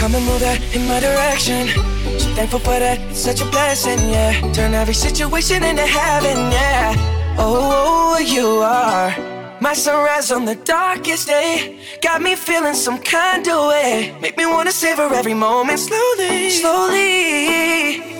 Come and move that in my direction. So thankful for that, it's such a blessing, yeah. Turn every situation into heaven, yeah. Oh, oh, you are my sunrise on the darkest day. Got me feeling some kind of way. Make me wanna savor every moment slowly, slowly.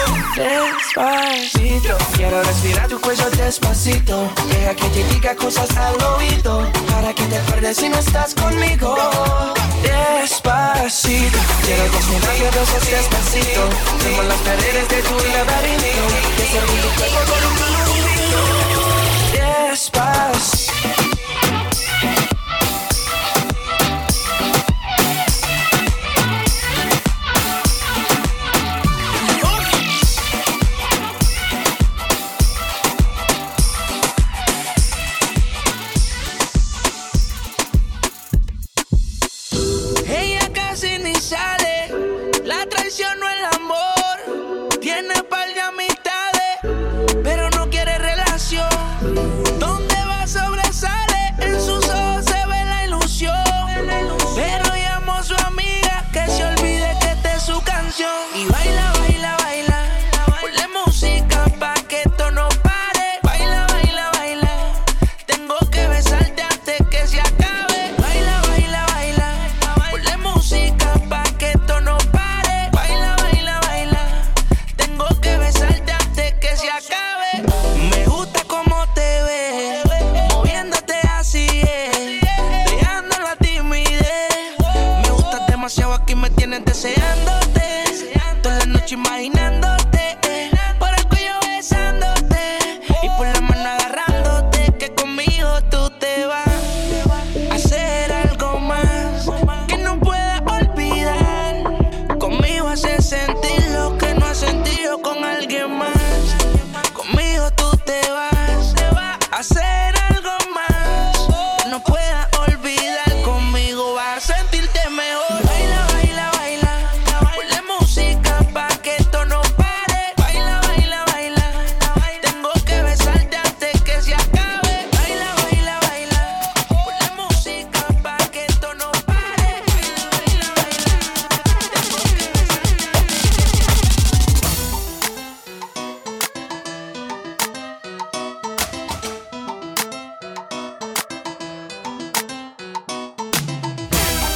Despacito, quiero respirar tu cuello despacito. Deja que te diga cosas al oído. Para que te pierdas si no estás conmigo. Despacito, quiero desnudarte besos despacito. Tengo las paredes de tu laberinto. Tu cuerpo con que me tienes deseándote. Toda la noche imaginando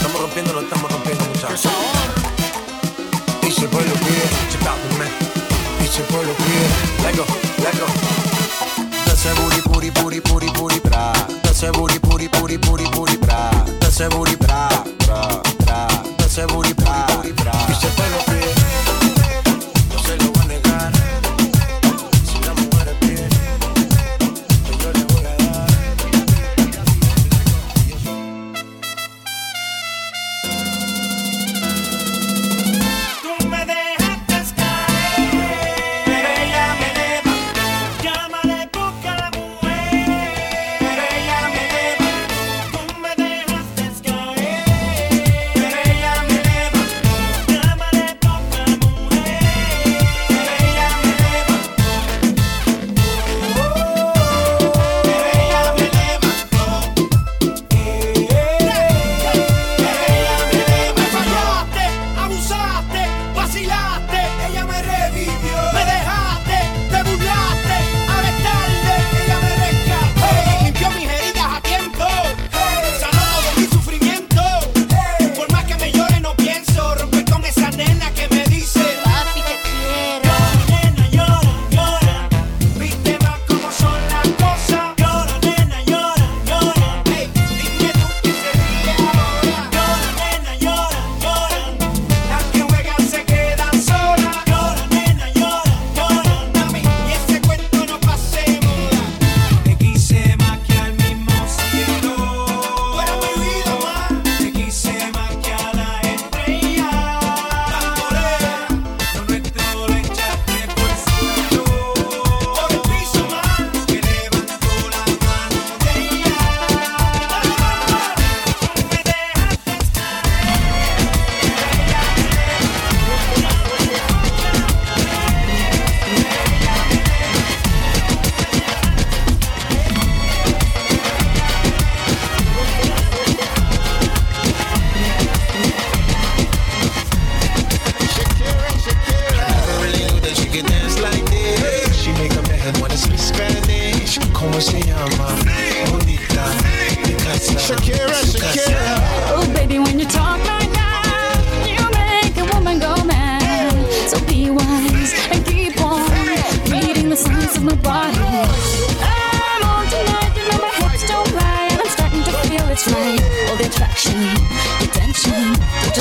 estamos rompiendo, lo estamos rompiendo, muchachos. Y si el pueblo pide, check Y si el pueblo pide, let go, let go. Dese puri, puri, puri, puri, bra. Dese booty, puri, puri, puri, puri, bra. Dese booty, bra, bra.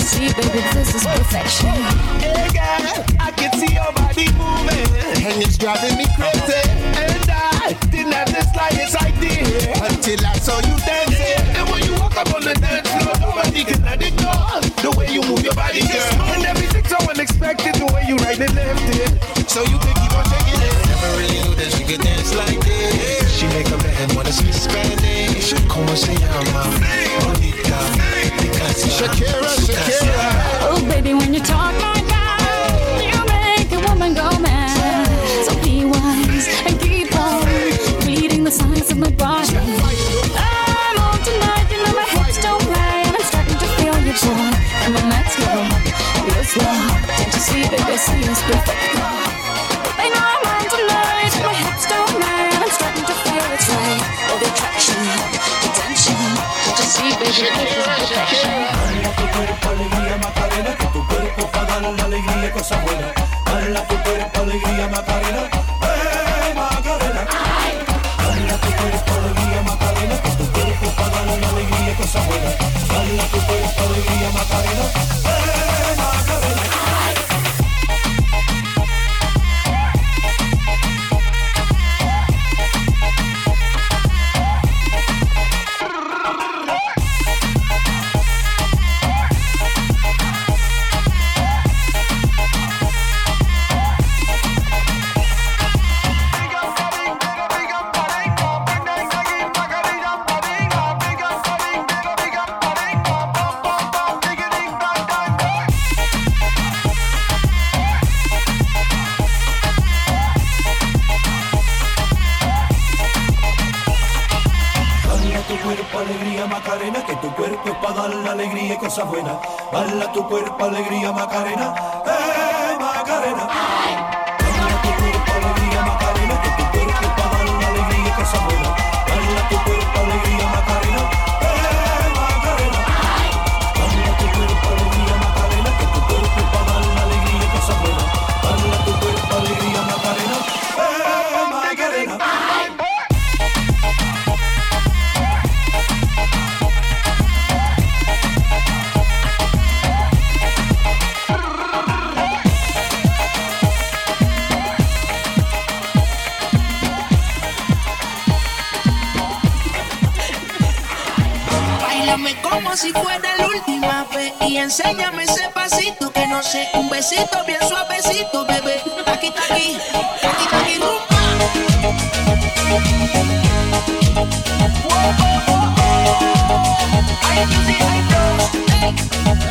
See, baby, this is perfection. Hey girl, I can see your body moving, and it's driving me crazy. And I didn't have the slightest idea until I saw you dancing. And when you walk up on the dance floor, nobody can ignore the way you move your body, girl. And everything's so unexpected, the way you right and left it. So you can keep on shaking it. Never really knew that she could dance like this. She make a man wanna speak Spanish. Como se llama? Shakira, Shakira. Can't you see, baby, this is perfection. Bala es para dar la alegría y cosas buenas. Bala tu cuerpo, alegría, Macarena, eh, Macarena. Bala tu cuerpo, alegría, Macarena, que tu cuerpo es para dar la alegría y cosas buenas. Báilame como si fuera la última vez y enséñame ese pasito que no sé, un besito bien suavecito, bebé. Aquí, aquí, aquí, aquí, rumba. Ay, tú sí, ay, no.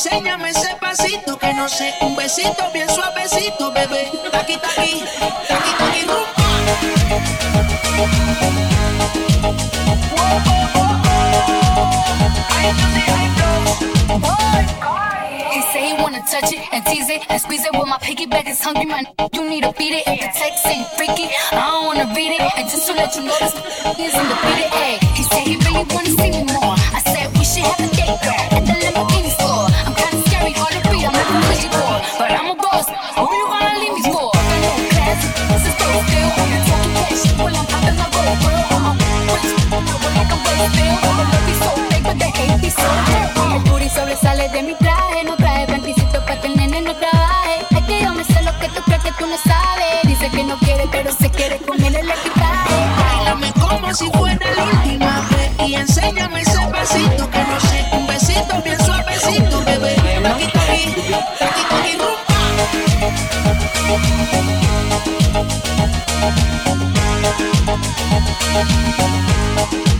Enséñame ese pasito que no sé, un besito bien suavecito, bebé. Taqui, taqui, taqui, taqui. He say he wanna touch it and tease it and squeeze it. Well, my piggyback is hungry, man. You need to feed it. If the text ain't freaky, I don't wanna read it. And just to let you know, this is undefeated. Hey, he said he really wanna see me more. I so fake, but they hate so. El booty sobresale de mi traje, no trae panticito pa' que el nene no trabaje. Es que yo me sé lo que tú crees que tú no sabes. Dice que no quiere, pero se quiere comer el equipaje. Báilame como si fuera la última vez y enséñame ese pasito que no sé, un besito bien suavecito, bebé. Taqui, taqui, taqui, taqui, rumba. Thank